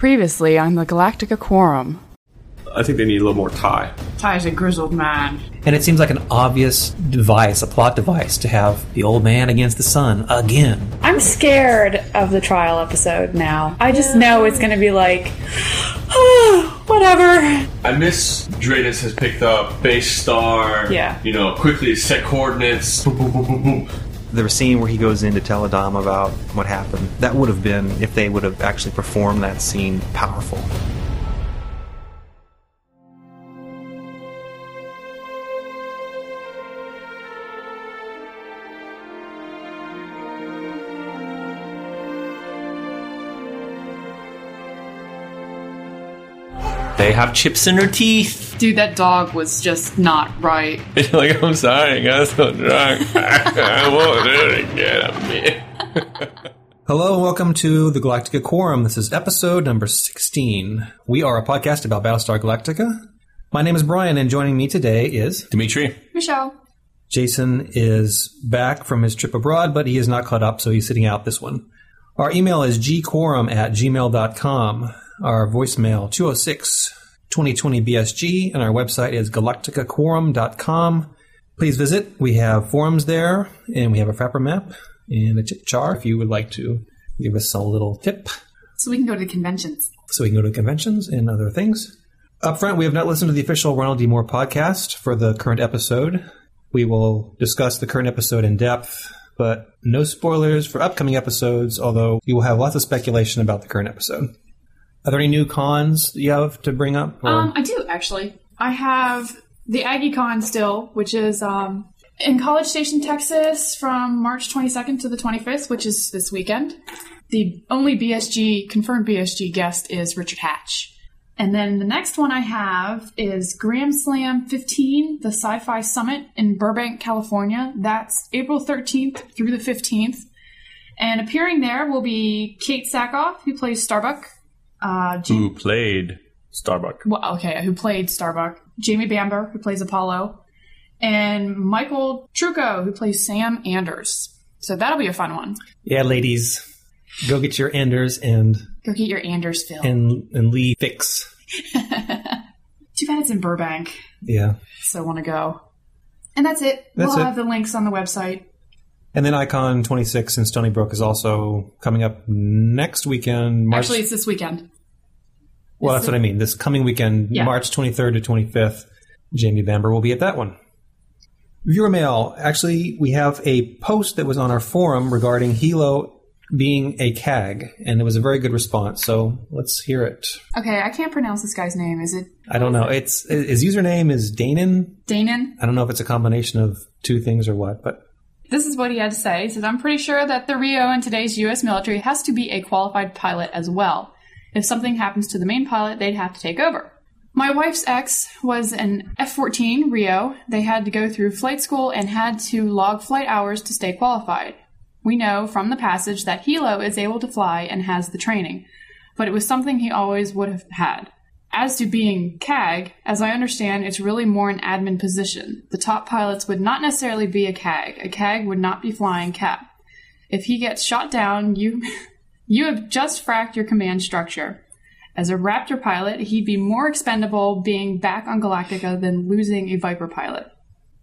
Previously on the Galactica Quorum. I think they need a little more tie. Tigh's a grizzled man. And it seems like an obvious device, a plot device, to have the old man against the son again. I'm scared of the trial episode now. I just know it's going to be like, whatever. I miss Dratus has picked up base star. Yeah. You know, quickly set coordinates. Boom, boom, boom, boom, boom. The scene where he goes in to tell Adam about what happened, that would have been, if they would have actually performed that scene, powerful. They have chips in their teeth. Dude, that dog was just not right. like, I'm sorry, I got so drunk. I won't do it again. I'm Hello and welcome to the Galactica Quorum. This is episode number 16. We are a podcast about Battlestar Galactica. My name is Brian, and joining me today is Dimitri. Michelle. Jason is back from his trip abroad, but he is not caught up, so he's sitting out this one. Our email is gquorum at gmail.com. Our voicemail, 206 2020 BSG, and our website is galacticaquorum.com. Please visit. We have forums there, and we have a Frappr map and a tip jar if you would like to give us a little tip So we can go to the conventions. so we can go to conventions and other things. Up front, we have not listened to the official Ronald D. Moore podcast for the current episode. We will discuss the current episode in depth, but no spoilers for upcoming episodes, although you will have lots of speculation about the current episode. Are there any new cons you have to bring up? Um, I do actually. I have the Aggie Con still, which is um, in College Station, Texas, from March 22nd to the 25th, which is this weekend. The only BSG confirmed BSG guest is Richard Hatch. And then the next one I have is Grand Slam 15, the Sci-Fi Summit in Burbank, California. That's April 13th through the 15th. And appearing there will be Katee Sackhoff, who plays Starbuck. Uh, Jim- Who played Starbuck? well, okay, who played Starbuck, Jamie Bamber, who plays Apollo, and Michael Trucco, who plays Sam Anders. So that'll be a fun one. yeah, ladies, go get your Anders and Go get your Anders film. and and Lee fix. Too bad it's in Burbank, Yeah, so want to go. And that's it. That's we'll it. have the links on the website. And then Icon 26 in Stony Brook is also coming up next weekend. March Actually, it's this weekend. Well, that's what I mean. This coming weekend, Yeah. March 23rd to 25th, Jamie Bamber will be at that one. Viewer mail. Actually, we have a post that was on our forum regarding Helo being a CAG, and it was a very good response. So let's hear it. Okay, I can't pronounce this guy's name. Is it I don't know. It's his username is Danon. Danon? I don't know if it's a combination of two things or what, but This is what he had to say. He said, I'm pretty sure that the RIO in today's U.S. military has to be a qualified pilot as well. If something happens to the main pilot, they'd have to take over. My wife's ex was an F 14 RIO. They had to go through flight school and had to log flight hours to stay qualified. We know from the passage that Helo is able to fly and has the training, but it was something he always would have had. As to being CAG, as I understand, it's really more an admin position. The top pilots would not necessarily be a CAG. A CAG would not be flying CAP. If he gets shot down, you you have just fracked your command structure. As a Raptor pilot, he'd be more expendable being back on Galactica than losing a Viper pilot.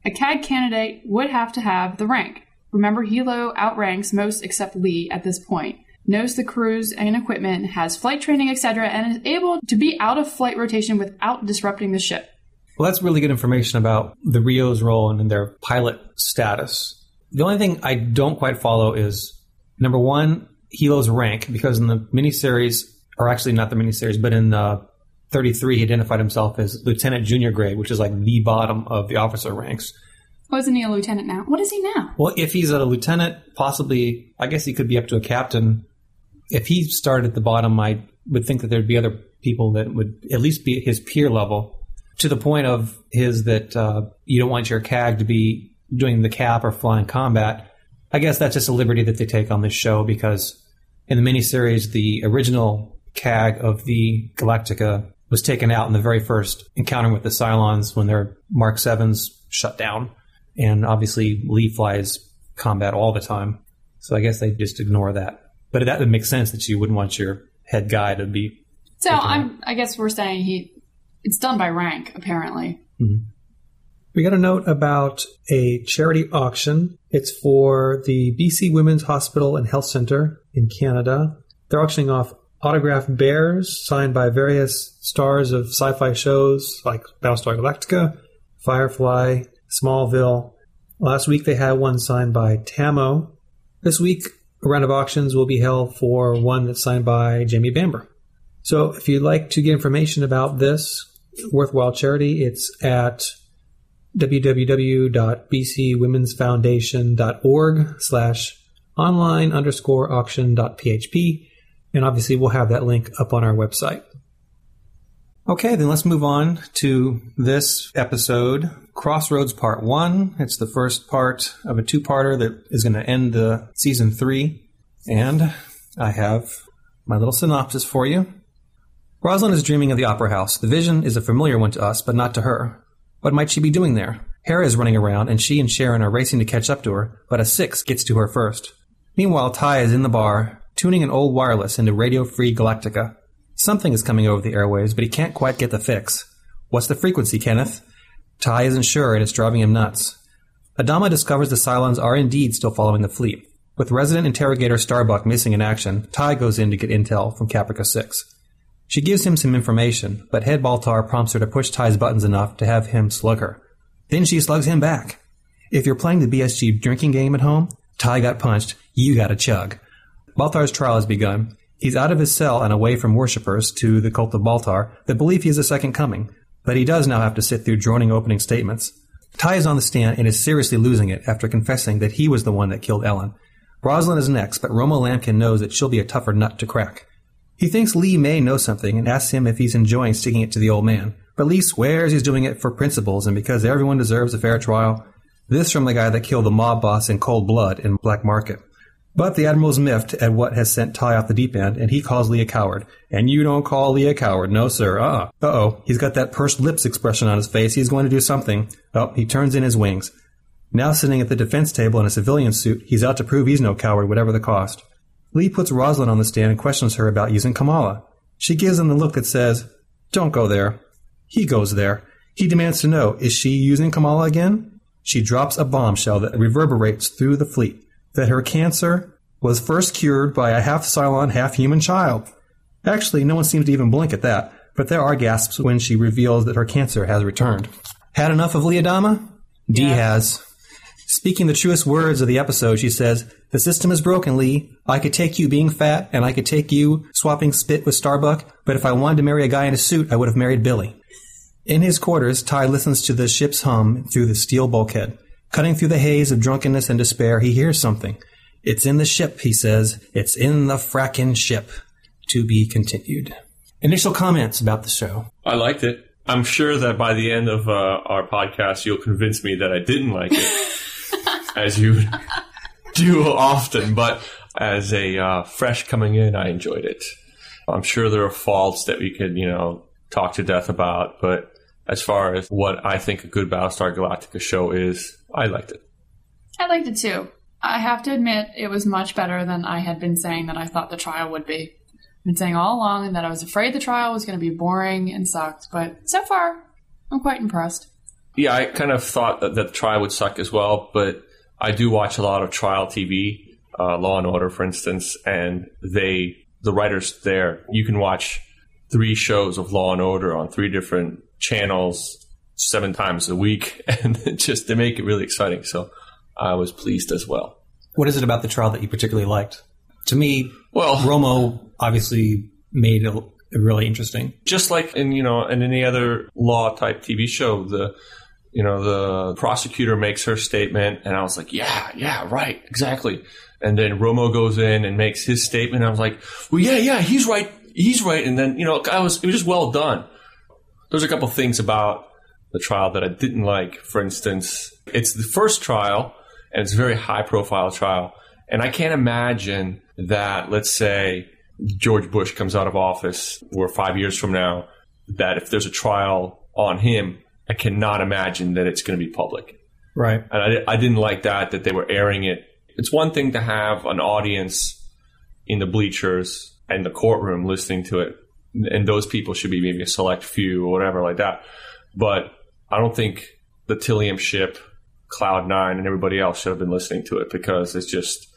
A CAG candidate would have to have the rank. Remember, Helo outranks most except Lee at this point, knows the crews and equipment, has flight training, etc., and is able to be out of flight rotation without disrupting the ship. Well, that's really good information about the RIO's role and their pilot status. The only thing I don't quite follow is number one, Helo's rank, because in the miniseries, or actually not the miniseries, but in the 33, he identified himself as Lieutenant Junior grade, which is like the bottom of the officer ranks. Wasn't he a lieutenant now? What is he now? Well, if he's a lieutenant, possibly, I guess he could be up to a captain. If he started at the bottom, I would think that there'd be other people that would at least be at his peer level. To the point of his that uh, you don't want your CAG to be doing the cap or flying combat. I guess that's just a liberty that they take on this show because in the miniseries, the original CAG of the Galactica was taken out in the very first encounter with the Cylons when their Mark 7s shut down. And obviously, Lee flies combat all the time. So I guess they just ignore that. But that would make sense that you wouldn't want your head guy to be So I'm. I guess we're saying he. It's done by rank, apparently. Mm-hmm. We got a note about a charity auction. It's for the BC Women's Hospital and Health Center in Canada. They're auctioning off autographed bears signed by various stars of sci fi shows like Battlestar Galactica, Firefly, Smallville. Last week they had one signed by Tahmoh. This week, a round of auctions will be held for one that's signed by Jamie Bamber. So if you'd like to get information about this worthwhile charity, it's at www.bcwomensfoundation.org slash online underscore auction dot php. And obviously we'll have that link up on our website. Okay, then let's move on to this episode, Crossroads Part 1. It's the first part of a two-parter that is going to end the season 3. And I have my little synopsis for you. Roslin is dreaming of the opera house. The vision is a familiar one to us, but not to her. What might she be doing there? Hera is running around, and she and Sharon are racing to catch up to her, but a six gets to her first. Meanwhile, Tigh is in the bar, tuning an old wireless into Radio Free Galactica. Something is coming over the airwaves, but he can't quite get the fix. What's the frequency, Kenneth? Tigh isn't sure, and it's driving him nuts. Adama discovers the Cylons are indeed still following the fleet. With resident interrogator Starbuck missing in action, Tigh goes in to get intel from Caprica 6. She gives him some information, but Head Baltar prompts her to push Tigh's buttons enough to have him slug her. Then she slugs him back. If you're playing the BSG drinking game at home, Tigh got punched, you got a chug. Baltar's trial has begun. He's out of his cell and away from worshippers to the cult of Baltar that believe he is the second coming, but he does now have to sit through droning opening statements. Tigh is on the stand and is seriously losing it after confessing that he was the one that killed Ellen. Roslin is next, but Romo Lampkin knows that she'll be a tougher nut to crack. He thinks Lee may know something and asks him if he's enjoying sticking it to the old man. But Lee swears he's doing it for principles and because everyone deserves a fair trial. This from the guy that killed the mob boss in cold blood in Black Market. But the Admiral's miffed at what has sent Tigh off the deep end, and he calls Lee a coward. And you don't call Lee a coward, no sir. Uh uh oh. He's got that pursed lips expression on his face. He's going to do something. Oh, he turns in his wings. Now sitting at the defense table in a civilian suit, he's out to prove he's no coward, whatever the cost. Lee puts Roslin on the stand and questions her about using chamalla. She gives him the look that says, Don't go there. He goes there. He demands to know, is she using chamalla again? She drops a bombshell that reverberates through the fleet that her cancer was first cured by a half Cylon, half human child. Actually, no one seems to even blink at that, but there are gasps when she reveals that her cancer has returned. Had enough of Lee Adama? Dee has. Speaking the truest words of the episode, she says, The system is broken, Lee. I could take you being fat, and I could take you swapping spit with Starbuck, but if I wanted to marry a guy in a suit, I would have married Billy. In his quarters, Tigh listens to the ship's hum through the steel bulkhead. Cutting through the haze of drunkenness and despair, he hears something. It's in the ship, he says. It's in the frackin' ship. To be continued. Initial comments about the show. I liked it. I'm sure that by the end of uh, our podcast, you'll convince me that I didn't like it, as you do often. But as a uh, fresh coming in, I enjoyed it. I'm sure there are faults that we could, you know, talk to death about. But as far as what I think a good Battlestar Galactica show is, I liked it. I liked it too. I have to admit, it was much better than I had been saying that I thought the trial would be. I've been saying all along that I was afraid the trial was going to be boring and sucked, but so far, I'm quite impressed. Yeah, I kind of thought that, that the trial would suck as well, but I do watch a lot of trial TV, uh, Law and Order, for instance, and they, the writers there, you can watch three shows of Law and Order on three different channels seven times a week, and just to make it really exciting. So I was pleased as well. What is it about the trial that you particularly liked? To me, Well, Romo obviously made it really interesting. just like in you know in any other law type TV show, the you know the prosecutor makes her statement, and I was like, yeah, yeah, right, exactly. And then Romo goes in and makes his statement. And I was like, well, yeah, yeah, he's right, he's right. And then you know, I was it was just well done. There's a couple things about the trial that I didn't like. For instance, it's the first trial, and it's a very high profile trial. And I can't imagine that, let's say, George Bush comes out of office, or five years from now, that if there's a trial on him, I cannot imagine that it's going to be public. Right. And I, I didn't like that, that they were airing it. It's one thing to have an audience in the bleachers and the courtroom listening to it, and those people should be maybe a select few or whatever like that. But I don't think the Tylium ship, Cloud Nine, and everybody else should have been listening to it because it's just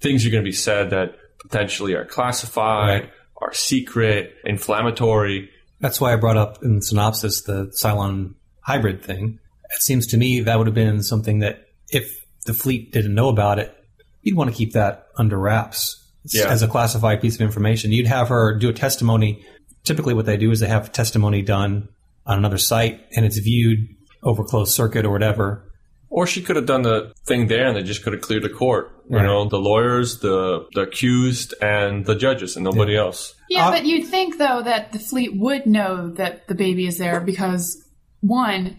things are going to be said that potentially are classified, Right. are secret, inflammatory. That's why I brought up in the synopsis the Cylon hybrid thing. It seems to me that would have been something that if the fleet didn't know about it, you'd want to keep that under wraps Yeah. as a classified piece of information. You'd have her do a testimony. Typically, what they do is they have testimony done on another site and it's viewed over closed circuit or whatever. Or she could have done the thing there and they just could have cleared the court. You Right. know, the lawyers, the the accused, and the judges, and nobody else. Yeah, Uh, but you'd think though that the fleet would know that the baby is there because one,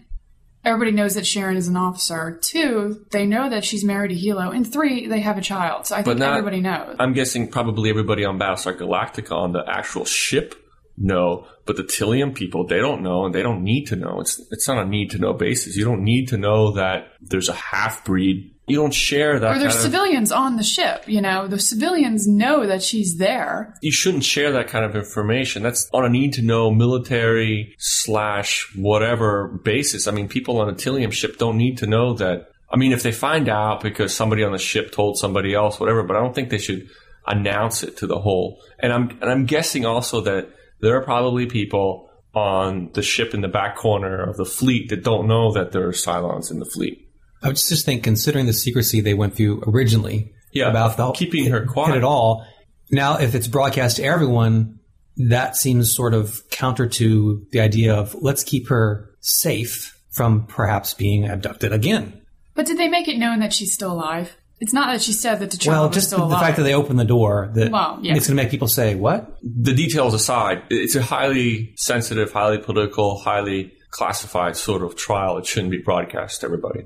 everybody knows that Sharon is an officer. Two, they know that she's married to Helo, and three, they have a child. So I think not- everybody knows. I'm guessing probably everybody on Battlestar Galactica on the actual ship know, but the Tylium people they don't know and they don't need to know. It's it's not a need to know basis. You don't need to know that there's a half breed. You don't share that. or there's kind of- civilians on the ship. You know, the civilians know that she's there. you shouldn't share that kind of information. That's on a need to know military slash whatever basis. I mean, people on a Tylium ship don't need to know that. I mean, if they find out because somebody on the ship told somebody else, whatever, but I don't think they should announce it to the whole. And I'm, and I'm guessing also that there are probably people on the ship in the back corner of the fleet that don't know that there are Cylons in the fleet. I would just think, considering the secrecy they went through originally Yeah, about the keeping her quiet. at all. Now, if it's broadcast to everyone, that seems sort of counter to the idea of let's keep her safe from perhaps being abducted again. But did they make it known that she's still alive? It's not that she said that the child Well, was just the, still the alive. fact that they opened the door, that Well, yeah. it's going to make people say, "What?" the details aside, it's a highly sensitive, highly political, highly classified sort of trial. It shouldn't be broadcast to everybody.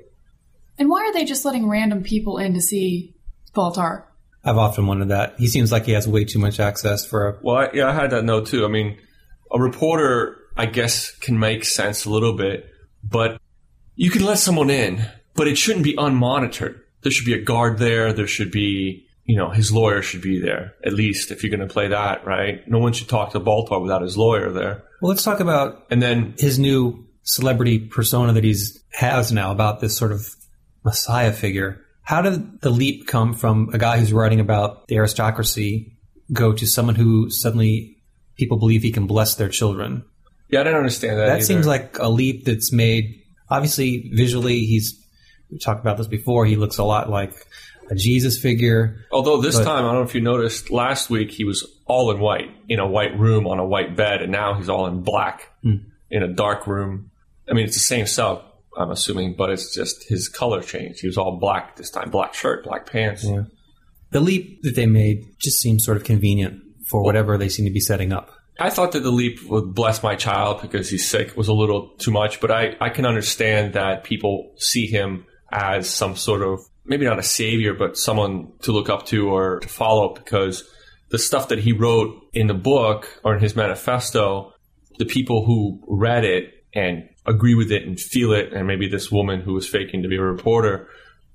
and why are they just letting random people in to see Baltar? I've often wondered that. He seems like he has way too much access for a. Well, I, yeah, I had that note too. I mean, a reporter, I guess, can make sense a little bit, but you can let someone in, but it shouldn't be unmonitored. There should be a guard there. There should be, you know, his lawyer should be there, at least if you're going to play that, right? No one should talk to Baltar without his lawyer there. Well, let's talk about And then his new celebrity persona that he's has now about this sort of messiah figure. How did the leap come from a guy who's writing about the aristocracy go to someone who suddenly people believe he can bless their children? Yeah, I don't understand that. That either. seems like a leap that's made. Obviously, visually, he's we talked about this before. He looks a lot like a Jesus figure. Although this But- time, I don't know if you noticed, last week he was all in white in a white room on a white bed, and now he's all in black hmm. in a dark room. I mean, it's the same cell, I'm assuming, but it's just his color changed. He was all black this time black shirt, black pants. The leap that they made just seems sort of convenient for whatever they seem to be setting up. I thought that the leap would bless my child because he's sick was a little too much, but I, I can understand that people see him as some sort of maybe not a savior, but someone to look up to or to follow because the stuff that he wrote in the book or in his manifesto, the people who read it and agree with it and feel it, and maybe this woman who was faking to be a reporter,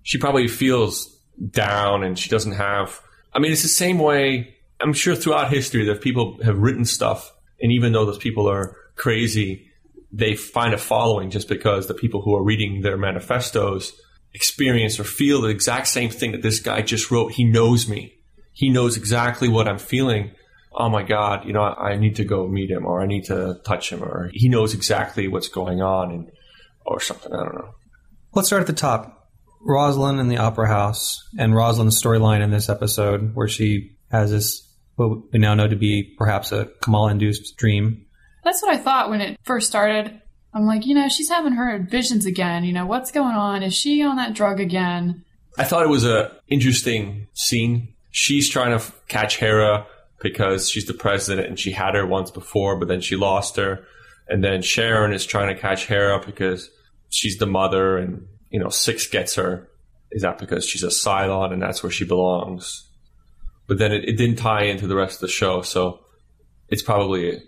she probably feels down and she doesn't have. I mean, it's the same way. I'm sure throughout history that people have written stuff, and even though those people are crazy, they find a following just because the people who are reading their manifestos experience or feel the exact same thing that this guy just wrote. He knows me. He knows exactly what I'm feeling. Oh my God, you know, I need to go meet him or I need to touch him or he knows exactly what's going on and or something. I don't know. Let's start at the top. Roslin in the opera house and Roslin's storyline in this episode, where she has this what we now know to be perhaps a chamalla-induced dream. That's what I thought when it first started. I'm like, you know, she's having her visions again. You know, what's going on? Is she on that drug again? I thought it was a interesting scene. She's trying to catch Hera because she's the president and she had her once before, but then she lost her. And then Sharon is trying to catch Hera because she's the mother and, you know, Six gets her. Is that because she's a Cylon and that's where she belongs? But then it, it didn't tie into the rest of the show, so it's probably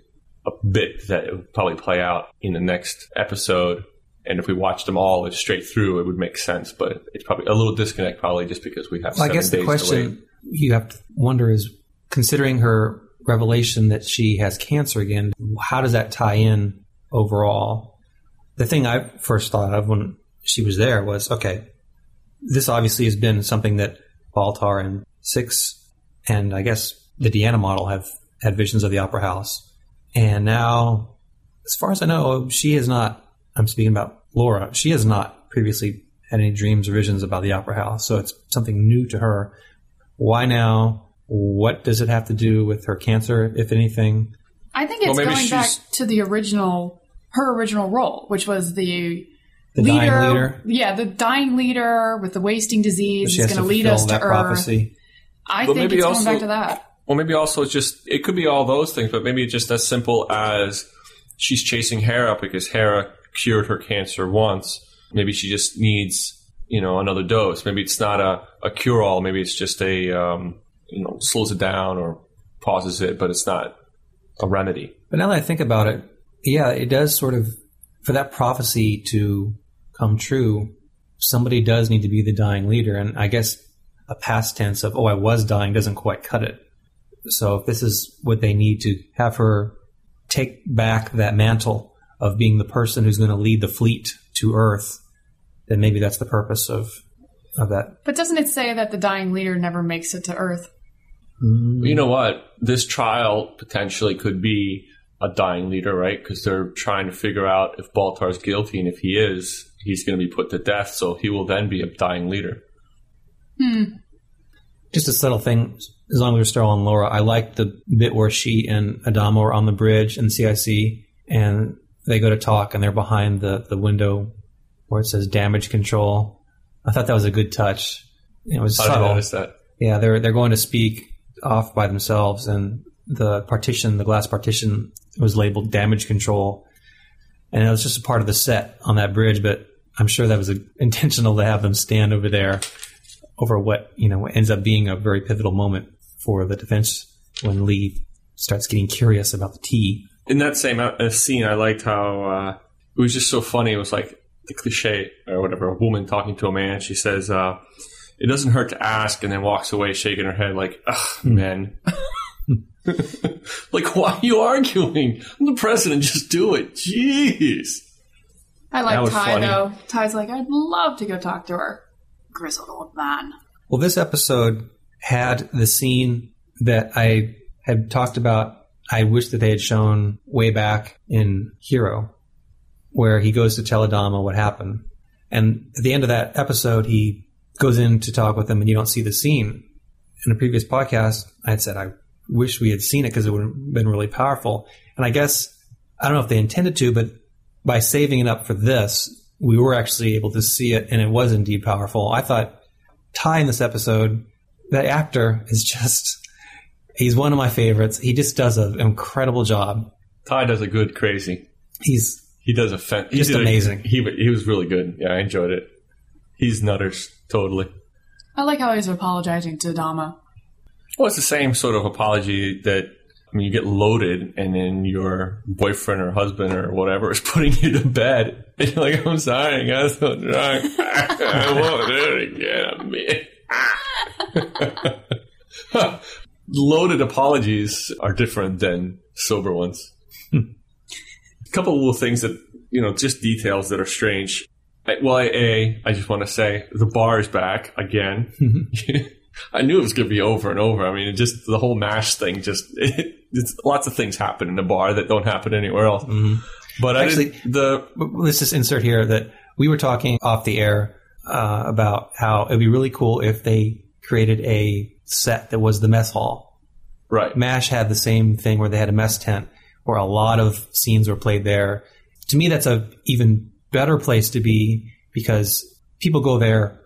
a, bit that it would probably play out in the next episode. And if we watched them all straight through, it would make sense. But it's probably a little disconnect, probably just because we have. Well, I guess the question you have to wonder is, considering her revelation that she has cancer again, how does that tie in overall? The thing I first thought of when she was there was okay, this obviously has been something that Baltar and Six and I guess the D'Anna model have had visions of the Opera House. And now, as far as I know, she has not, I'm speaking about Laura, she has not previously had any dreams or visions about the Opera House. So it's something new to her. Why now? What does it have to do with her cancer, if anything? I think it's Well, maybe going back to the original, her original role, which was the, The dying leader? Yeah, the dying leader with the wasting disease She is going to to lead us to that Earth. prophecy. I But think maybe it's going back to that. Well, maybe also it's just it could be all those things, but maybe it's just as simple as she's chasing Hera because Hera cured her cancer once. Maybe she just needs you know another dose. Maybe it's not a, a cure all. Maybe it's just a um, you know slows it down or pauses it, but it's not a remedy. But now that I think about it, yeah, it does sort of, for that prophecy to come true, somebody does need to be the dying leader. And I guess a past tense of, oh, I was dying doesn't quite cut it. So if this is what they need to have her take back that mantle of being the person who's going to lead the fleet to Earth, then maybe that's the purpose of, of that. But doesn't it say that the dying leader never makes it to Earth? You know what? This trial potentially could be a dying leader, right? Because they're trying to figure out if Baltar's guilty, and if he is, he's going to be put to death. So he will then be a dying leader. Hmm. Just a subtle thing. As long as we're still on Laura, I like the bit where she and Adama are on the bridge in CIC, and they go to talk, and they're behind the the window where it says damage control. I thought that was a good touch. It was I didn't subtle. notice that. Yeah, they're they're going to speak off by themselves, and the partition, the glass partition, was labeled damage control, and it was just a part of the set on that bridge. But I'm sure that was uh intentional to have them stand over there, over what you know ends up being a very pivotal moment for the defense when Lee starts getting curious about the tea. in that same uh, scene, I liked how uh, it was just so funny. It was like the cliche or whatever. A woman talking to a man. She says, uh, "It doesn't hurt to ask," and then walks away, shaking her head like, "Ugh, man." like, why are you arguing? I'm the president. Just do it. Jeez. I like Tigh funny. though. Tigh's like, I'd love to go talk to her. Grizzled old man. Well, this episode had the scene that I had talked about. I wish that they had shown way back in Hero, where he goes to tell Adama what happened. And at the end of that episode, he goes in to talk with him, and you don't see the scene. In a previous podcast, I had said I wish we had seen it because it would have been really powerful. And I guess I don't know if they intended to, but by saving it up for this, we were actually able to see it, and it was indeed powerful. I thought Tigh in this episode, that actor is just, he's one of my favorites. He just does an incredible job. Tigh does a good crazy. He's, He does a fan- he Just a- amazing. he he was really good. Yeah, I enjoyed it. He's nutters totally. I like how he's apologizing to Dama. Well, it's the same sort of apology that I mean, you get loaded, and then your boyfriend or husband or whatever is putting you to bed, and you're like, "I'm sorry, I got so drunk, I won't do it again." Loaded apologies are different than sober ones. A couple of little things that you know, just details that are strange. Well, I- a, I just want to say the bar is back again. Mm-hmm. I knew it was going to be over and over. I mean, it just the whole mash thing. Just it's lots of things happen in the bar that don't happen anywhere else. But Actually- the let's just insert here that we were talking off the air uh, about how it'd be really cool if they created a set that was the mess hall. right. MASH had the same thing where they had a mess tent where a lot of scenes were played there. To me, that's a even better place to be because people go there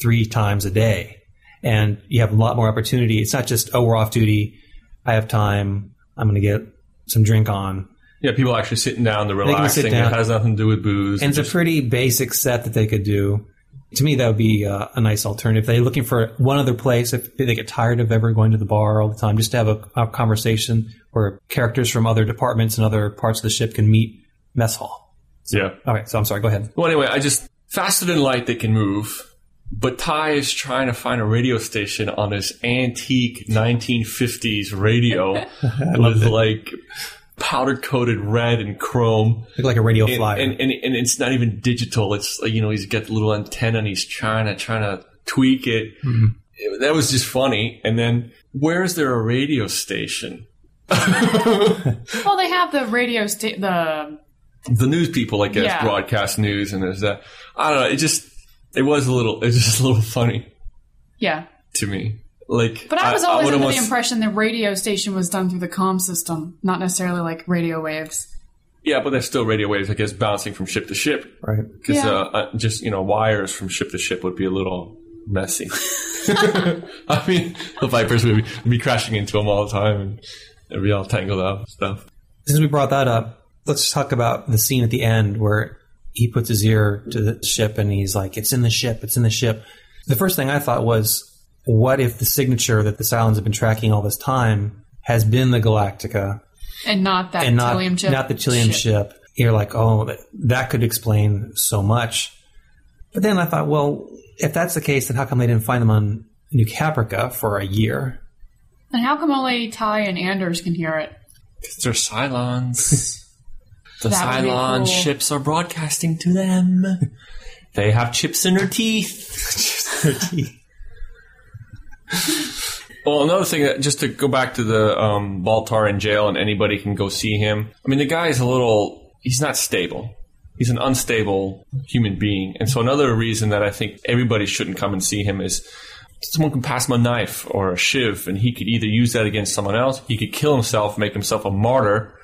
three times a day and you have a lot more opportunity. It's not just, oh, we're off duty. I have time. I'm going to get some drink on. Yeah, people actually sitting down, they're relaxing. down. It has nothing to do with booze. And it's a pretty basic set that they could do. To me, that would be uh, a nice alternative. If they're looking for one other place, if they get tired of ever going to the bar all the time, just to have a, a conversation where characters from other departments and other parts of the ship can meet mess hall. yeah. All right, so I'm sorry. Go ahead. Well, anyway, I just faster than light they can move. But Tigh is trying to find a radio station on this antique 1950s radio with like powder coated red and chrome. Look like a radio And, flyer. and, and, and it's not even digital. It's like, you know, he's got the little antenna and he's trying to, trying to tweak it. Mm-hmm. It- That was just funny. And then where is there a radio station? Well, they have the radio sta- the the news people, I guess, Yeah. broadcast news, and there's that. I don't know. It just it was a little. It was just a little funny yeah. to me. Like, But I was always would under the impression the radio station was done through the comm system, not necessarily like radio waves. Yeah, but there's still radio waves, I guess, bouncing from ship to ship. right. Because Yeah. uh, uh, just you know, wires from ship to ship would be a little messy. I mean, the Vipers would be, would be crashing into them all the time, and they'd be all tangled up and stuff. Since we brought that up, let's talk about the scene at the end where he puts his ear to the ship and he's like, "It's in the ship. It's in the ship." The first thing I thought was, what if the signature that the Cylons have been tracking all this time has been the Galactica And not that and not Tylium chip. not the Chilium ship. You're like, oh, that, that could explain so much. But then I thought, well, if that's the case, then how come they didn't find them on New Caprica for a year? And how come only Tigh and Anders can hear it? Because they're Cylons. the That Cylon cool. ships are broadcasting to them. they have chips in their teeth. Well, another thing, that, just to go back to the um, Baltar in jail, and anybody can go see him. I mean, the guy is a little. He's not stable. He's an unstable human being, and so another reason that I think everybody shouldn't come and see him is someone can pass him a knife or a shiv, and he could either use that against someone else. He could kill himself, make himself a martyr.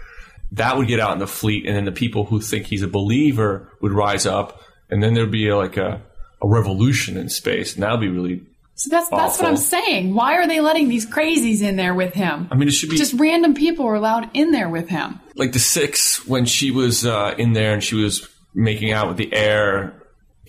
That would get out in the fleet, and then the people who think he's a believer would rise up, and then there'd be like a, a revolution in space, and that would be really So that's that's what I'm saying. Why are they letting these crazies in there with him? I mean, it should be Just random people are allowed in there with him. like the six when she was uh, in there and she was making out with the air.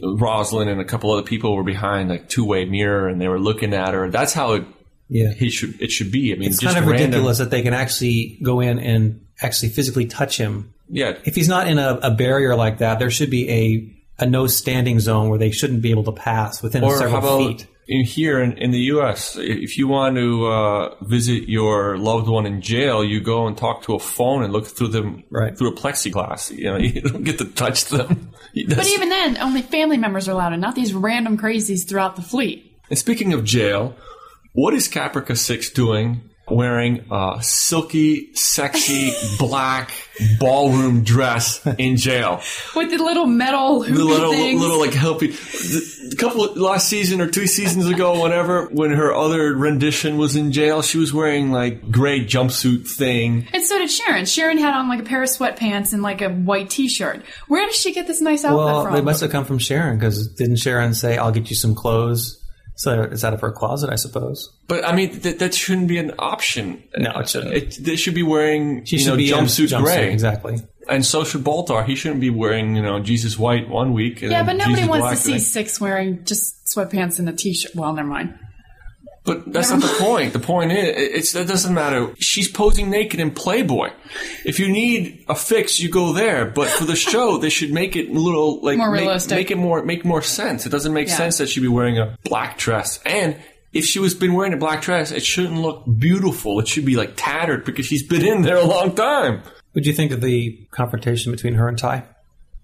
Roslin and a couple other people were behind like two way mirror and they were looking at her. That's how it Yeah. he should it should be. I mean, It's just kind of random- ridiculous that they can actually go in and actually physically touch him. Yeah, If he's not in a, a barrier like that, there should be a, a no standing zone where they shouldn't be able to pass within or how several about feet. in here in, in the U.S. If you want to uh, visit your loved one in jail, you go and talk to a phone and look through them Right. through a plexiglass. You know, you don't get to touch them. But even then, only family members are allowed and not these random crazies throughout the fleet. And speaking of jail, what is Caprica 6 doing wearing a silky, sexy, black ballroom dress in jail? With the little metal The hoopy little, things. little like helpy. The, a couple of, last season or two seasons ago, whenever, when her other rendition was in jail, she was wearing like gray jumpsuit thing. and so did Sharon. Sharon had on like a pair of sweatpants and like a white t-shirt. Where does she get this nice outfit Well, from? they must have come from Sharon because didn't Sharon say, "I'll get you some clothes"? So it's out of her closet, I suppose. But I mean, that, that shouldn't be an option. No, it shouldn't. It, they should be wearing She you should know, be in jumpsuit, gray. exactly. And so should Baltar. He shouldn't be wearing, you know, Jesus white one week. And yeah, but then nobody Jesus wants black to see next. Six wearing just sweatpants and a t-shirt. Well, never mind. But that's not the point. The point is, it's that doesn't matter. She's posing naked in Playboy. If you need a fix, you go there. But for the show, they should make it a little like More make, realistic. make it more make more sense. It doesn't make Yeah. sense that she'd be wearing a black dress. And if she was been wearing a black dress, it shouldn't look beautiful. It should be like tattered because she's been in there a long time. What do you think of the confrontation between her and Tigh?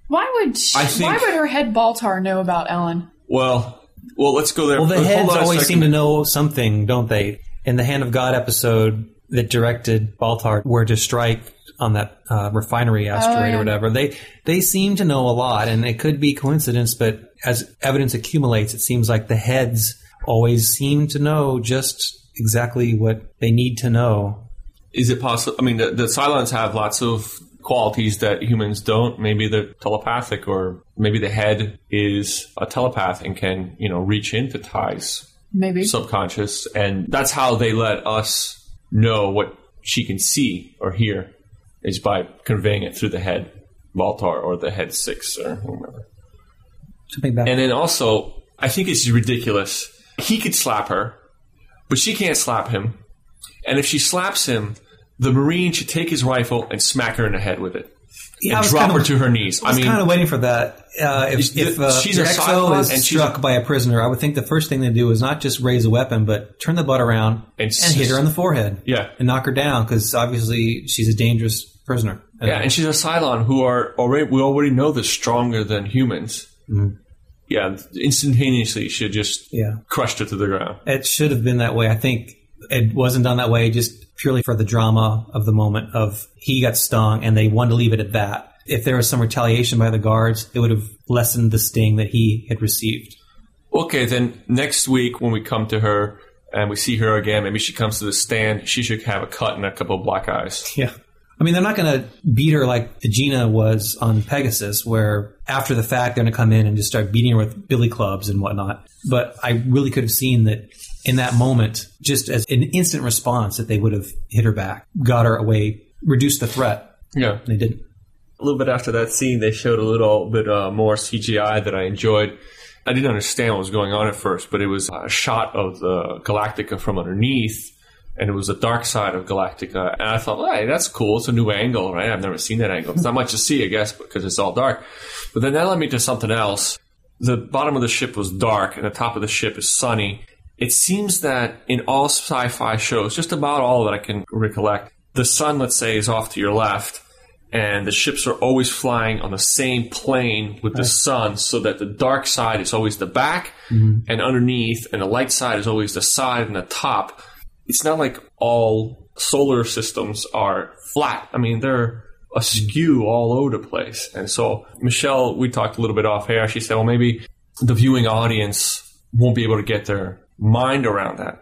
Why would she, I think- why would her head Baltar know about Ellen? Well, well, let's go there. Well, the Hold heads on always seem to know something, don't they? In the Hand of God episode that directed Baltar, where to strike on that uh, refinery asteroid Oh, yeah. or whatever, they they seem to know a lot, and it could be coincidence, but as evidence accumulates, it seems like the heads always seem to know just exactly what they need to know. Is it possible? I mean, the, the Cylons have lots of qualities that humans don't. Maybe they're telepathic, or maybe the head is a telepath and can, you know, reach into Tigh's Maybe. subconscious, and that's how they let us know what she can see or hear is by conveying it through the head, Baltar, or the head six, or whomever. Something back. And then also, I think it's ridiculous. He could slap her, but she can't slap him. And if she slaps him, the Marine should take his rifle and smack her in the head with it. Yeah, and drop kind her to her knees. I was mean, kind of waiting for that. Uh, if Is- if uh, she's a XO Cylon is and struck by a prisoner, I would think the first thing they do is not just raise a weapon, but turn the butt around And and, hit her in the forehead. Yeah. and knock her down because obviously she's a dangerous prisoner. Yeah, and she's a Cylon who are already we already know they're stronger than humans. Yeah, instantaneously she should just Yeah. crushed her to the ground. It should have been that way. I think it wasn't done that way just purely for the drama of the moment of he got stung and they wanted to leave it at that. If there was some retaliation by the guards, it would have lessened the sting that he had received. Okay, then next week when we come to her and we see her again, maybe she comes to the stand. She should have a cut and a couple of black eyes. Yeah. I mean, they're not going to beat her like Gina was on Pegasus, where after the fact they're going to come in and just start beating her with billy clubs and whatnot. But I really could have seen that in that moment, just as an instant response, that they would have hit her back, got her away, reduced the threat. Yeah. They didn't. A little bit after that scene, they showed a little bit uh, more CGI that I enjoyed. I didn't understand what was going on at first, but it was a shot of the Galactica from underneath, and it was the dark side of Galactica. And I thought, hey, that's cool. It's a new angle, right? I've never seen that angle. It's not much to see, I guess, because it's all dark. But then that led me to something else. The bottom of the ship was dark, and the top of the ship is sunny. It seems that in all sci-fi shows, just about all that I can recollect, the sun, let's say, is off to your left, and the ships are always flying on the same plane with the sun so that the dark side is always the back mm-hmm. and underneath and the light side is always the side and the top. It's not like all solar systems are flat. I mean they're askew mm-hmm. all over the place. And so michelle we talked a little bit off air. She said well maybe the viewing audience won't be able to get their mind around that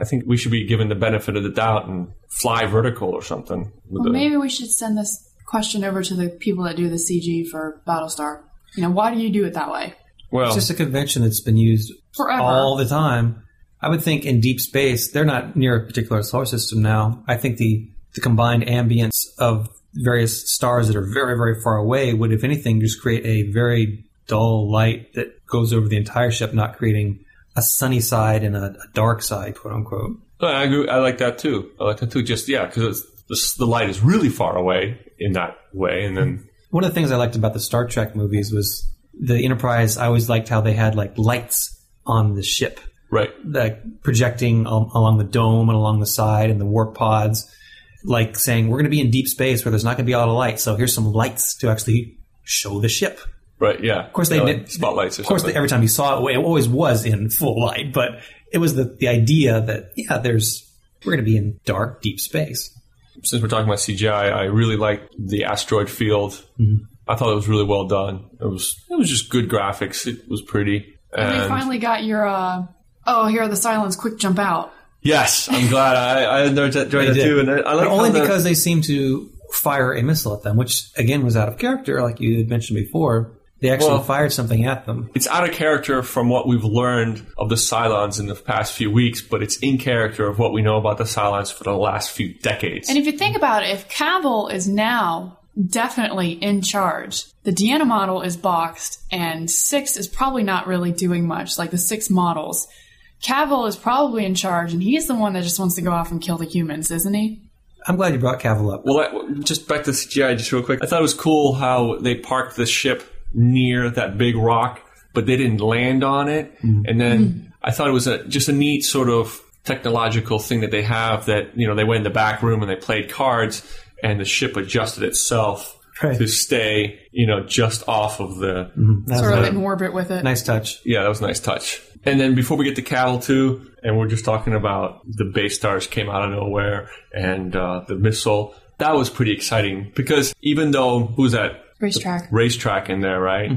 i think we should be given the benefit of the doubt and fly vertical or something Well, the- maybe we should send this question over to the people that do the CG for Battlestar. You know, why do you do it that way? well It's just a convention that's been used Forever. all the time. I would think in deep space, they're not near a particular solar system now. I think the, the combined ambience of various stars that are very, very far away would, if anything, just create a very dull light that goes over the entire ship, not creating a sunny side and a, a dark side, quote unquote. I agree. I like that too. I like that too. Just yeah, because the, the light is really far away in that way, and then One of the things I liked about the Star Trek movies was the Enterprise. I always liked how they had like lights on the ship. right. like projecting um, along the dome and along the side and the warp pods, like saying we're going to be in deep space where there's not going to be a lot of light. So here's some lights to actually show the ship. Right, yeah. Of course they did- spotlights. Or Of course, something. every time you saw it, it always was in full light, but it was the the idea that yeah, there's we're going to be in dark, deep space. Since we're talking about CGI, I really liked the asteroid field. Mm-hmm. I thought it was really well done. It was it was just good graphics. It was pretty. And we And finally got your, uh, oh, here are the Cylons, quick jump out. yes, I'm glad I, I enjoyed that, enjoyed that did. too. And I, I like only how the- because they seem to fire a missile at them, which again was out of character, like you had mentioned before. They actually Well- fired something at them. it's out of character from what we've learned of the Cylons in the past few weeks, but it's in character of what we know about the Cylons for the last few decades. And if you think about it, if Cavil is now definitely in charge, the D'Anna model is boxed, and Six is probably not really doing much, like the six models. Cavil is probably in charge, and he's the one that just wants to go off and kill the humans, isn't he? I'm glad you brought Cavil up. Well, that, just back to CGI, just real quick. I thought it was cool how they parked the ship near that big rock, but they didn't land on it. Mm. And then mm. I thought it was a, just a neat sort of technological thing that they have that, you know, they went in the back room and they played cards and the ship adjusted itself Right. to stay, you know, just off of the, mm-hmm. That Sort of in orbit with it. nice touch. yeah, that was a nice touch. And then before we get to Cavil too, and we're just talking about the base stars came out of nowhere and uh, the missile. That was pretty exciting because even though who's that Racetrack. racetrack in there, right?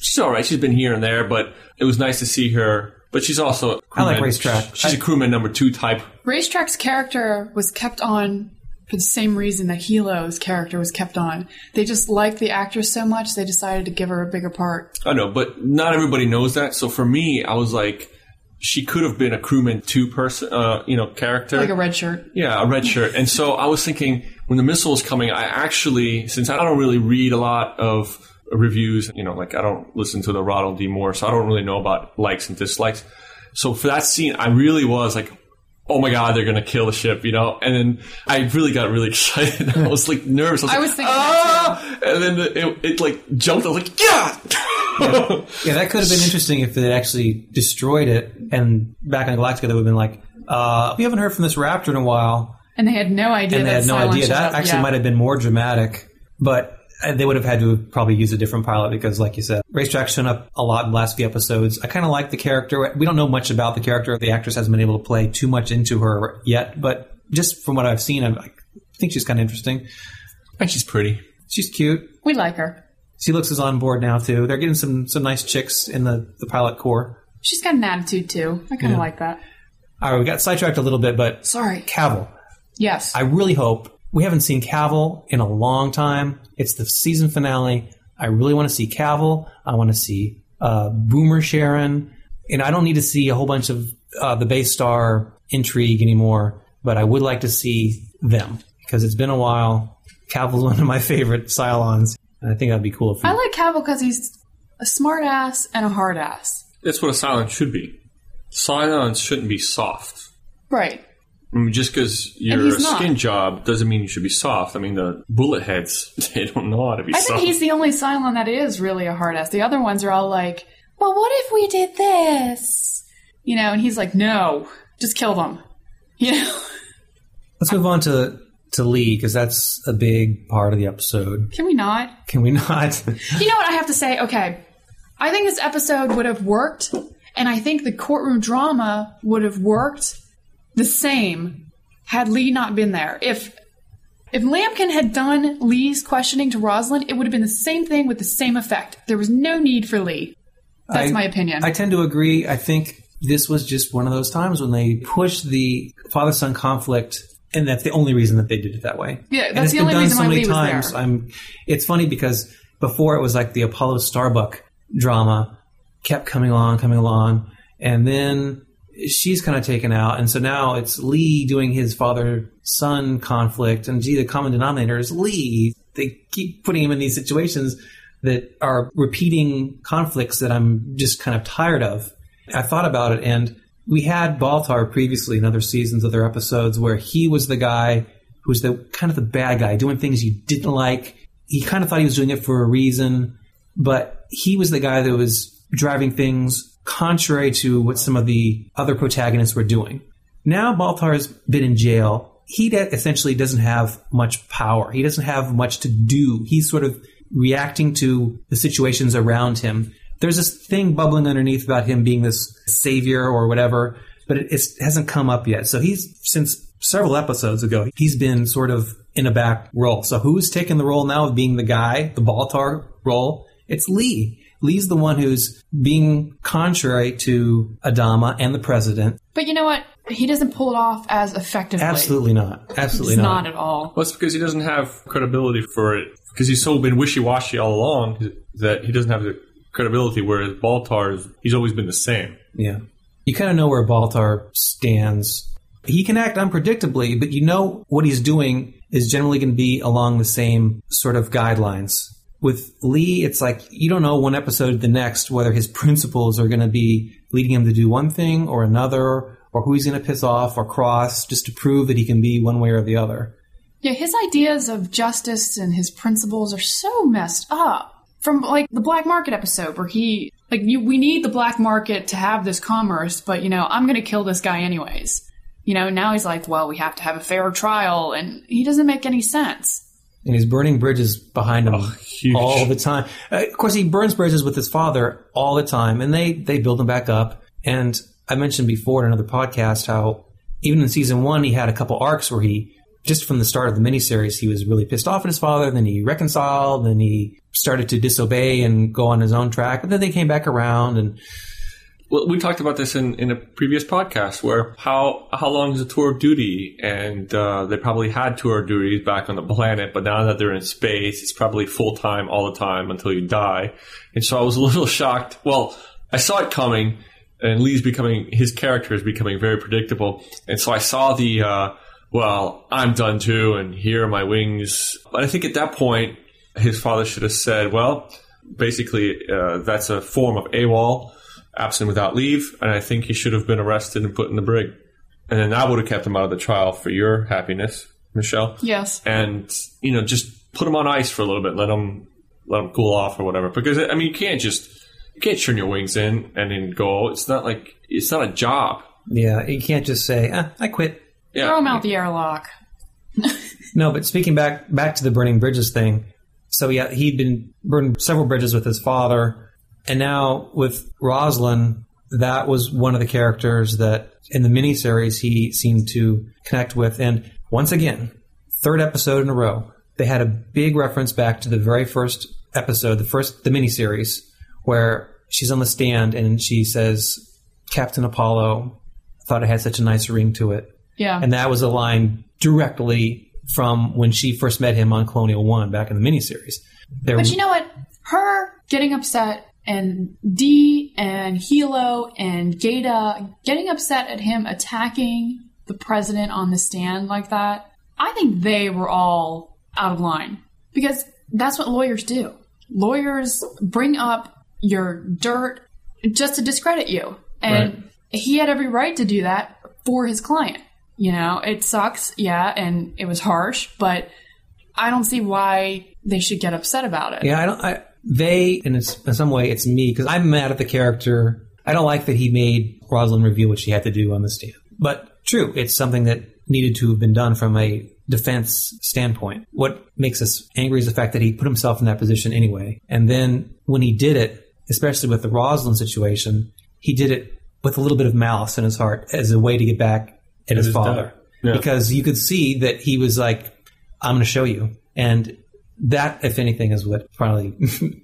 She's all right. She's been here and there, but it was nice to see her. But she's also a I like crewman- Racetrack. She's a crewman number two type. Racetrack's character was kept on for the same reason that Helo's character was kept on. They just liked the actress so much, they decided to give her a bigger part. I know, but not everybody knows that. So for me, I was like, she could have been a crewman two person, uh, you know, character. Like a red shirt. Yeah, a red shirt. And so I was thinking when the missile was coming, I actually, since I don't really read a lot of reviews, you know, like I don't listen to the Ronald D. Moore, so I don't really know about likes and dislikes. So for that scene, I really was like, oh my god, they're gonna kill the ship, you know. And then I really got really excited. I was like nervous. I was, I like, was thinking ah! and then it, it like jumped. I was like, yeah. Yeah, that could have been interesting if they actually destroyed it, and back on Galactica, they would have been like, uh, "We haven't heard from this raptor in a while," And they had no idea and they that had no idea. That up. actually Yeah. might have been more dramatic, but uh, they would have had to probably use a different pilot because, like you said, Racetrack's shown up a lot in the last few episodes. I kind of like the character. We don't know much about the character. The actress hasn't been able to play too much into her yet, but just from what I've seen, I I think she's kind of interesting. and she's pretty. She's cute. We like her. Seelix is on board now too. They're getting some some nice chicks in the the pilot corps. She's got an attitude too. I kind of Yeah. like that. All right, we got sidetracked a little bit, but Sorry. Cavil. Yes. I really hope we haven't seen Cavil in a long time. It's the season finale. I really want to see Cavil. I want to see uh, Boomer Sharon, and I don't need to see a whole bunch of uh, the base star intrigue anymore. But I would like to see them because it's been a while. Cavil's one of my favorite Cylons, and I think that'd be cool if we I like Cavil because he's a smart ass and a hard ass. That's what a silence should be. Silence shouldn't be soft. Right. I mean, just because you're a not. skin job doesn't mean you should be soft. I mean, the bullet heads, they don't know how to be soft. I soft. think he's the only Cylon that is really a hard ass. The other ones are all like, well, what if we did this? You know, and he's like, no, just kill them. You know? let's move on to to Lee because that's a big part of the episode. Can we not? Can we not? You know what I have to say? Okay. I think this episode would have worked, and I think the courtroom drama would have worked the same had Lee not been there. If if Lampkin had done Lee's questioning to Roslin, it would have been the same thing with the same effect. There was no need for Lee. That's I- my opinion. I tend to agree. I think this was just one of those times when they pushed the father son conflict, and that's the only reason that they did it that way. Yeah, and that's it's the been only done reason so why many Lee was times. there. I'm. It's funny because before it was like the Apollo Starbuck drama kept coming along, coming along, and then she's kind of taken out, and so now it's Lee doing his father son conflict, and gee, the common denominator is Lee. They keep putting him in these situations that are repeating conflicts that I'm just kind of tired of. I thought about it, and we had Baltar previously in other seasons, other episodes, where he was the guy who was the kind of the bad guy, doing things you didn't like. He kind of thought he was doing it for a reason, but he was the guy that was driving things contrary to what some of the other protagonists were doing. Now Baltar's been in jail. He essentially doesn't have much power. He doesn't have much to do. He's sort of reacting to the situations around him. There's this thing bubbling underneath about him being this savior or whatever, but it, hasn't come up yet. So he's, since several episodes ago, he's been sort of in a back role. So who's taken the role now of being the guy, the Baltar role? It's Lee. Lee's the one who's being contrary to Adama and the president. but you know what? He doesn't pull it off as effectively. Absolutely not. Absolutely not. not at all. Well, it's because he doesn't have credibility for it. Because he's so been wishy washy all along that he doesn't have the credibility. Whereas Baltar's, he's always been the same. Yeah. You kind of know where Baltar stands. He can act unpredictably, but you know what he's doing is generally going to be along the same sort of guidelines. With Lee, it's like you don't know one episode to the next whether his principles are going to be leading him to do one thing or another, or who he's going to piss off or cross just to prove that he can be one way or the other. Yeah, his ideas of justice and his principles are so messed up. From like the black market episode where he like you we need the black market to have this commerce, but you know, I'm going to kill this guy anyways. You know, now he's like, well, we have to have a fair trial and he doesn't make any sense. And he's burning bridges behind him huge. all the time. Uh, of course, he burns bridges with his father all the time, and they they build him back up. And I mentioned before in another podcast how even in season one he had a couple arcs where he just from the start of the miniseries he was really pissed off at his father. Then he reconciled. Then he started to disobey and go on his own track. But then they came back around and. Well, we talked about this in, in a previous podcast where how how long is a tour of duty? And uh, they probably had tour of duties back on the planet, but now that they're in space, it's probably full time all the time until you die. And so I was a little shocked. Well, I saw it coming, and Lee's becoming his character is becoming very predictable. And so I saw the uh, well, I'm done too, and here are my wings. But I think at that point, his father should have said, well, basically, uh, that's a form of AWOL absent without leave, and I think he should have been arrested and put in the brig. and then that would have kept him out of the trial for your happiness, Michelle. Yes. And you know, just put him on ice for a little bit, let him let him cool off or whatever. Because I mean, you can't just you can't turn your wings in and then go. It's not like it's not a job. Yeah, you can't just say, eh, "I quit." Yeah, Throw him out the airlock. No, but speaking back back to the burning bridges thing. So yeah, he'd been burned several bridges with his father, and now with Roslin, that was one of the characters that in the miniseries he seemed to connect with. And once again, third episode in a row, they had a big reference back to the very first episode, the first the miniseries, where she's on the stand and she says, "Captain Apollo thought it had such a nice ring to it." Yeah. And that was a line directly from when she first met him on Colonial One back in the miniseries. There, But you know what? Her getting upset and Dee and Helo and Gaeta getting upset at him attacking the president on the stand like that, I think they were all out of line. Because that's what lawyers do. Lawyers bring up your dirt just to discredit you. And he had every right to do that for his client. You know, it sucks, yeah, and it was harsh, but I don't see why they should get upset about it. yeah, I don't. I, they, and it's in some way, it's me because I'm mad at the character. I don't like that he made Roslin reveal what she had to do on the stand. But true, it's something that needed to have been done from a defense standpoint. What makes us angry is the fact that he put himself in that position anyway. And then when he did it, especially with the Roslin situation, he did it with a little bit of malice in his heart as a way to get back at his, his father. Yeah. Because you could see that he was like, I'm going to show you. And that, if anything, is what finally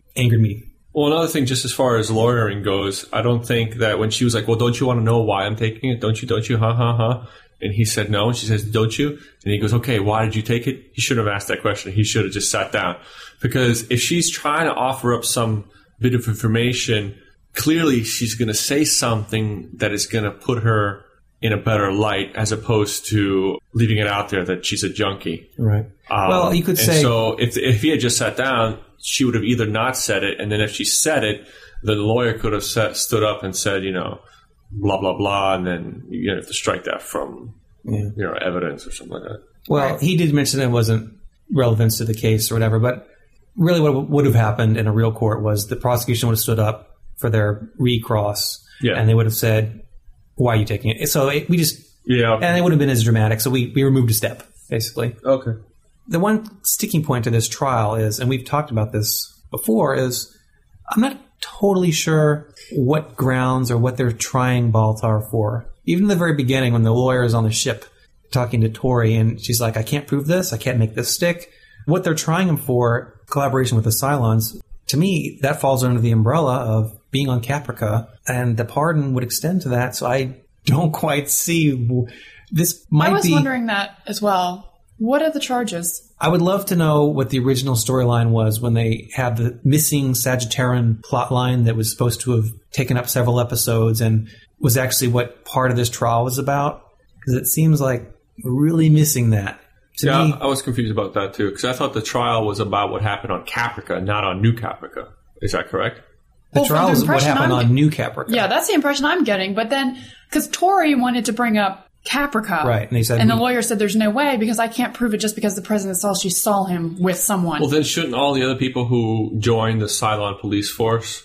angered me. Well, another thing, just as far as lawyering goes, I don't think that when she was like, "Well, don't you want to know why I'm taking it? Don't you? Don't you? Ha ha ha." And he said no, and she says, "Don't you?" And he goes, "Okay, why did you take it?" He should have asked that question. He should have just sat down, because if she's trying to offer up some bit of information, clearly she's going to say something that is going to put her in a better light, as opposed to leaving it out there that she's a junkie. Right. Um, well, you could and say. so if if he had just sat down, she would have either not said it, and then if she said it, the lawyer could have set, stood up and said, you know, blah blah blah, and then you have to strike that from you know evidence or something like that. Well, he did mention it wasn't relevance to the case or whatever, but really what would have happened in a real court was the prosecution would have stood up for their recross Yeah. and they would have said, why are you taking it? So it, we just, Yeah. and it would have been as dramatic. So we, we removed a step, basically. okay. The one sticking point to this trial is, and we've talked about this before, is I'm not totally sure what grounds or what they're trying Baltar for. Even in the very beginning, when the lawyer is on the ship talking to Tory, and she's like, I can't prove this, I can't make this stick. What they're trying him for, collaboration with the Cylons, to me, that falls under the umbrella of being on Caprica, and the pardon would extend to that. So I don't quite see. This might I was be. wondering that as well. What are the charges? I would love to know what the original storyline was when they had the missing Sagittarian plotline that was supposed to have taken up several episodes and was actually what part of this trial was about. Because it seems like we're really missing that. To Yeah, me, I was confused about that too because I thought the trial was about what happened on Caprica, not on New Caprica. Is that correct? The Well, from trial the is what happened I'm- on New Caprica. Yeah, that's the impression I'm getting. But then, because Tory wanted to bring up Caprica, Right, and they said and the lawyer said, "There's no way because I can't prove it just because the president saw she saw him with someone." Well, then shouldn't all the other people who joined the Cylon police force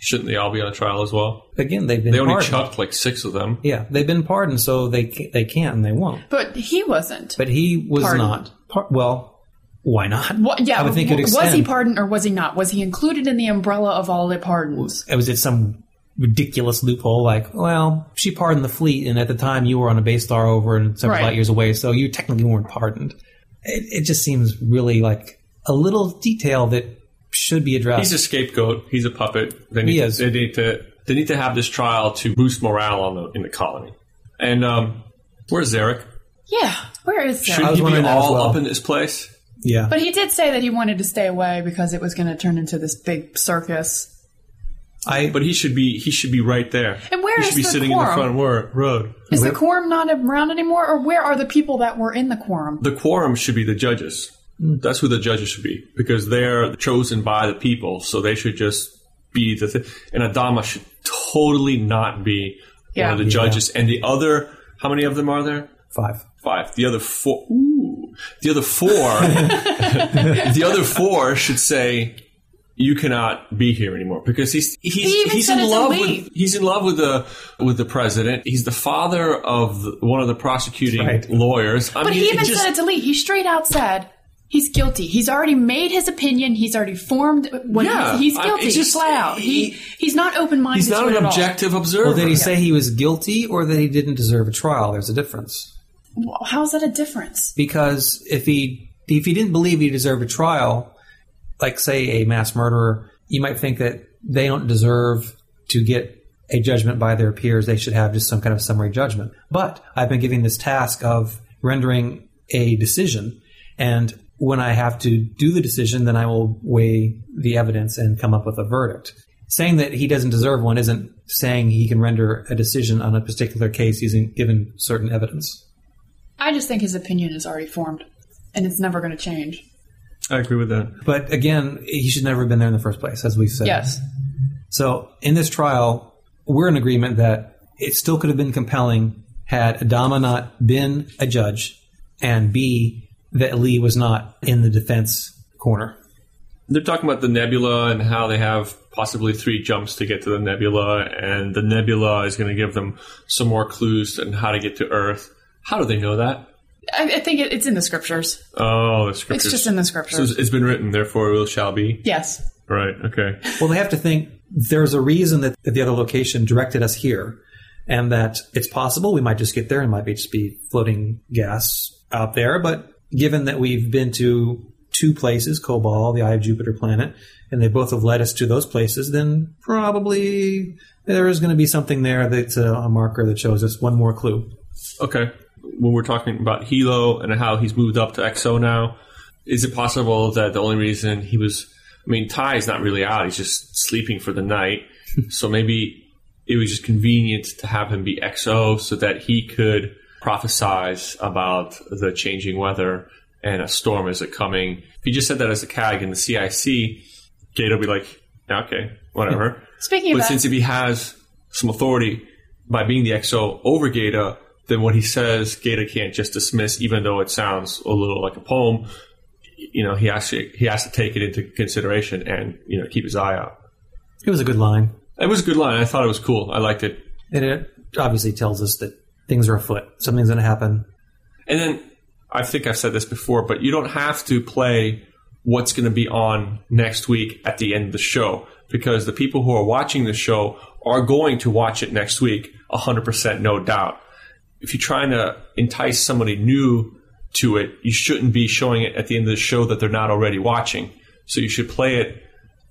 shouldn't they all be on trial as well? Again, they've been They only pardoned. chucked like six of them. Yeah, they've been pardoned, so they they can't and they won't. but he wasn't. But he was Pardoned. not. Par- well, why not? What, yeah, I would think it w- was he pardoned or was he not? Was he included in the umbrella of all the pardons? was it some ridiculous loophole like, well, she pardoned the fleet, and at the time you were on a base star over and several Right. light years away, so you technically weren't pardoned. It, it just seems really like a little detail that should be addressed. He's a scapegoat. He's a puppet. They need, He to, is. they need to they need to have this trial to boost morale on the, in the colony. And um, where's Zarek? Yeah, where is Should Sarah? was he be wondering that as all well. up in this place? Yeah, But he did say that he wanted to stay away because it was going to turn into this big circus. I But he should be he should be right there. And where he is should be the sitting quorum? in the front wor- road. Is the quorum not around anymore, or where are the people that were in the quorum? The quorum should be the judges. Hmm. That's who the judges should be because they're chosen by the people, so they should just be the thing. And Adama should totally not be Yeah. one of the judges. And the other How many of them are there? Five. Five. The other four. Ooh, the other four. the other four should say, "You cannot be here anymore," because he's he's even he's in love with he's in love with the with the president. He's the father of the, one of the prosecuting Right. lawyers. I But mean, he it even just- said it to Lee. He straight out said he's guilty. He's already made his opinion. He's already formed. What Yeah, he's, he's guilty. it's just- flat out. He he's not open minded. He's not an objective observer. Well, did he say he was guilty or that he didn't deserve a trial? There's a difference. Well, How is that a difference? Because if he if he didn't believe he deserved a trial, like say a mass murderer, you might think that they don't deserve to get a judgment by their peers. They should have just some kind of summary judgment. But I've been given this task of rendering a decision, and when I have to do the decision, then I will weigh the evidence and come up with a verdict. Saying that he doesn't deserve one isn't saying he can render a decision on a particular case using given certain evidence. I just think his opinion is already formed, and it's never going to change. I agree with that. But again, he should never have been there in the first place, as we've said. Yes. So in this trial, we're in agreement that it still could have been compelling had Adama not been a judge, and B, that Lee was not in the defense corner. They're talking about the nebula and how they have possibly three jumps to get to the nebula, and the nebula is going to give them some more clues on how to get to Earth. How do they know that? I, I think it, it's in the scriptures. Oh, the scriptures. It's just in the So scriptures. it's been written, therefore it will shall be. yes. Right. Okay. Well, they have to think there's a reason that, that the other location directed us here, and that it's possible we might just get there and might be just be floating gas out there. But given that we've been to two places, Kobol, the Eye of Jupiter planet, and they both have led us to those places, then probably there is going to be something there that's a, a marker that shows us one more clue. Okay. When we're talking about Helo and how he's moved up to XO now, is it possible that the only reason he was, I mean, Tigh is not really out; he's just sleeping for the night. so maybe it was just convenient to have him be XO so that he could prophesize about the changing weather and a storm is it coming. If he just said that as a CAG in the CIC, Gaeta would be like, yeah, okay, whatever. Speaking of But since if he has some authority by being the XO over Gaeta, then what he says, Gaeta can't just dismiss, even though it sounds a little like a poem. You know, he has to he has to take it into consideration and you know keep his eye out. It was a good line, It was a good line. I thought it was cool. I liked it. and it obviously tells us that things are afoot. Something's going to happen. And then I think I've said this before, but you don't have to play what's going to be on next week at the end of the show because the people who are watching the show are going to watch it next week, 100% no doubt. If you're trying to entice somebody new to it, you shouldn't be showing it at the end of the show that they're not already watching. So you should play it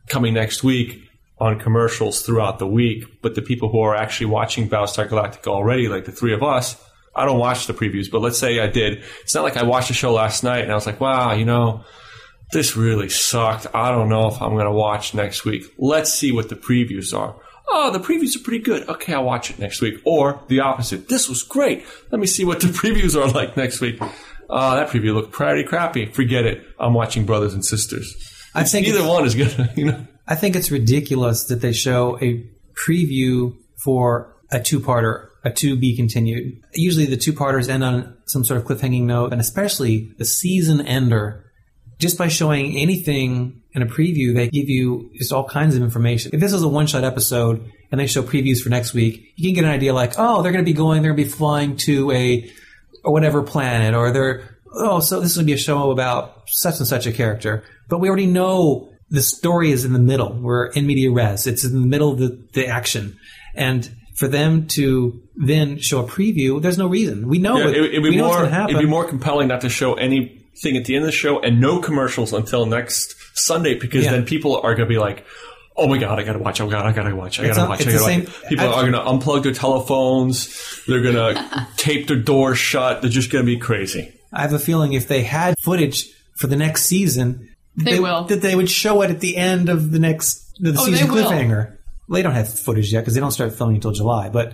coming next week on commercials throughout the week. But the people who are actually watching Battlestar Galactica already, like the three of us, I don't watch the previews, but let's say I did. It's not like I watched the show last night and I was like, wow, you know, this really sucked. I don't know if I'm going to watch next week. Let's see what the previews are. Oh, the previews are pretty good. Okay, I'll watch it next week. Or the opposite. This was great. Let me see what the previews are like next week. Uh, that preview looked pretty crappy. Forget it. I'm watching Brothers and Sisters. I think Either one is good, you know. I think it's ridiculous that they show a preview for a two-parter, a to be continued. Usually the two-parters end on some sort of cliffhanging note, and especially the season ender. Just by showing anything in a preview, they give you just all kinds of information. If this is a one-shot episode and they show previews for next week, you can get an idea like, oh, they're going to be going, they're going to be flying to a or whatever planet, or they're oh, so this will be a show about such and such a character. But we already know the story is in the middle. We're in media res. It's in the middle of the, the action, and for them to then show a preview, there's no reason. We know Yeah, it, we be more. going to happen. It'd be more compelling not to show anything at the end of the show and no commercials until next Sunday because Yeah. then people are going to be like, "Oh my god, I got to watch! Oh god, I got to watch! I gotta not- watch! it's I got to the watch!" same- People I've- are going to unplug their telephones. They're going to tape their doors shut. They're just going to be crazy. I have a feeling if they had footage for the next season, They will. that they would show it at the end of the next the Oh, season they will. cliffhanger. Well, they don't have footage yet because they don't start filming until July. But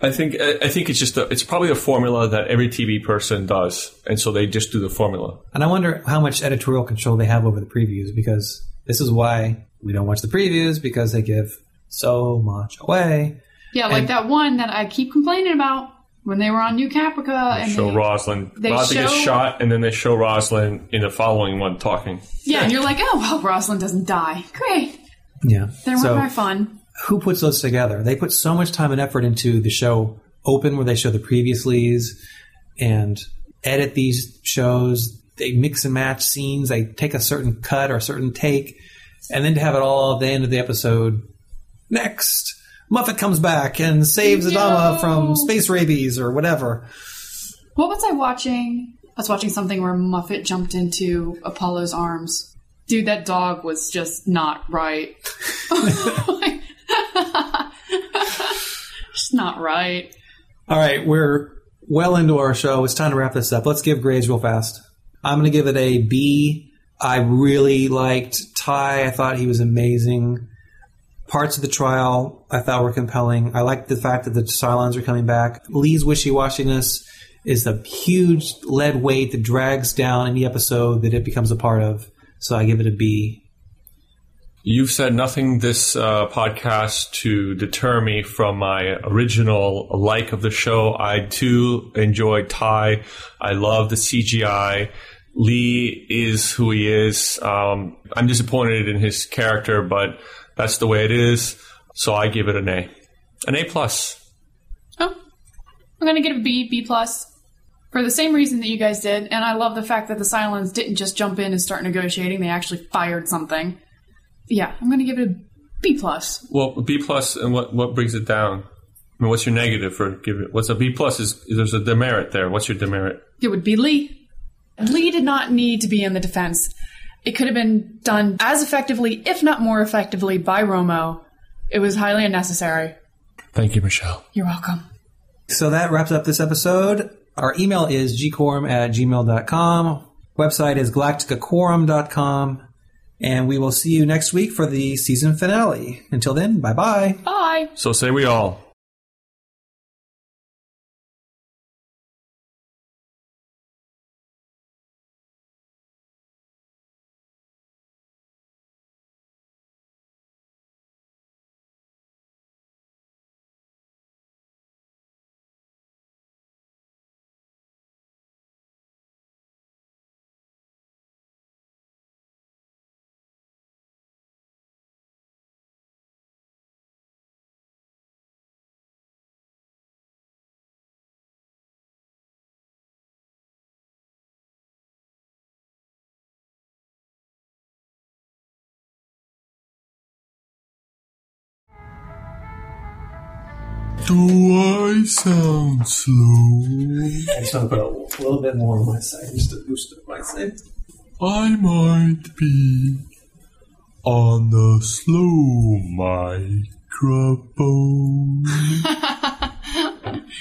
I think I I think it's just a, it's probably a formula that every TV person does, and so they just do the formula. And I wonder how much editorial control they have over the previews because this is why we don't watch the previews because they give so much away. yeah, like and- that one that I keep complaining about. when they were on New Caprica and show they, Roslin. they Roslin gets shot, and then they show Roslin in the following one talking. yeah, and you're like, oh well, Roslin doesn't die. Great, Yeah. they're so, more fun. Who puts those together? They put so much time and effort into the show Open, where they show the previouslys and edit these shows. They mix and match scenes. They take a certain cut or a certain take, and then to have it all at the end of the episode. Next, Muffit comes back and saves Adama from space rabies or whatever. What was I watching? I was watching something where Muffit jumped into Apollo's arms. Dude, that dog was just not right. Oh not right. All right, we're well into our show. It's time to wrap this up. Let's give grades real fast. I'm going to give it a B. I really liked Tigh. I thought he was amazing. Parts of the trial I thought were compelling. I liked the fact that the Cylons are coming back. Lee's wishy-washiness is the huge lead weight that drags down any episode that it becomes a part of. So I give it a B. You've said nothing this uh, podcast to deter me from my original like of the show. I too enjoyed Tigh. I love the CGI. Lee is who he is. Um, I'm disappointed in his character, but that's the way it is. So I give it an A, an A plus. Oh, I'm gonna give it a B, B plus, for the same reason that you guys did. And I love the fact that the Cylons didn't just jump in and start negotiating; they actually fired something. Yeah, I'm gonna give it a B plus. Well, B plus, and what what brings it down? I mean, what's your negative for give it? What's a B plus? Is, is there's a demerit there? What's your demerit? It would be Lee. Lee did not need to be in the defense. It could have been done as effectively, if not more effectively, by Romo. It was highly unnecessary. Thank you, Michelle. You're welcome. So that wraps up this episode. Our email is gquorum at gmail.com. Website is galacticaquorum.com. And we will see you next week for the season finale. Until then, bye bye. Bye. So say we all. Do I sound slow? I just want to put a little bit more on my side, just to boost up my side. I might be on the slow microphone.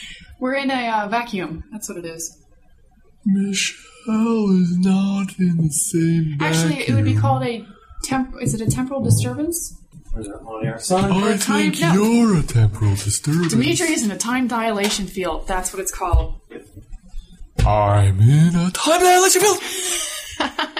We're in a uh, vacuum. That's what it is. Michelle is not in the same Actually, it would be called a temp. Is it a temporal disturbance? Where's our on air? I time- think no. you're a temporal disturbance. Dimitri is in a time dilation field. That's what it's called. I'm in a time dilation field.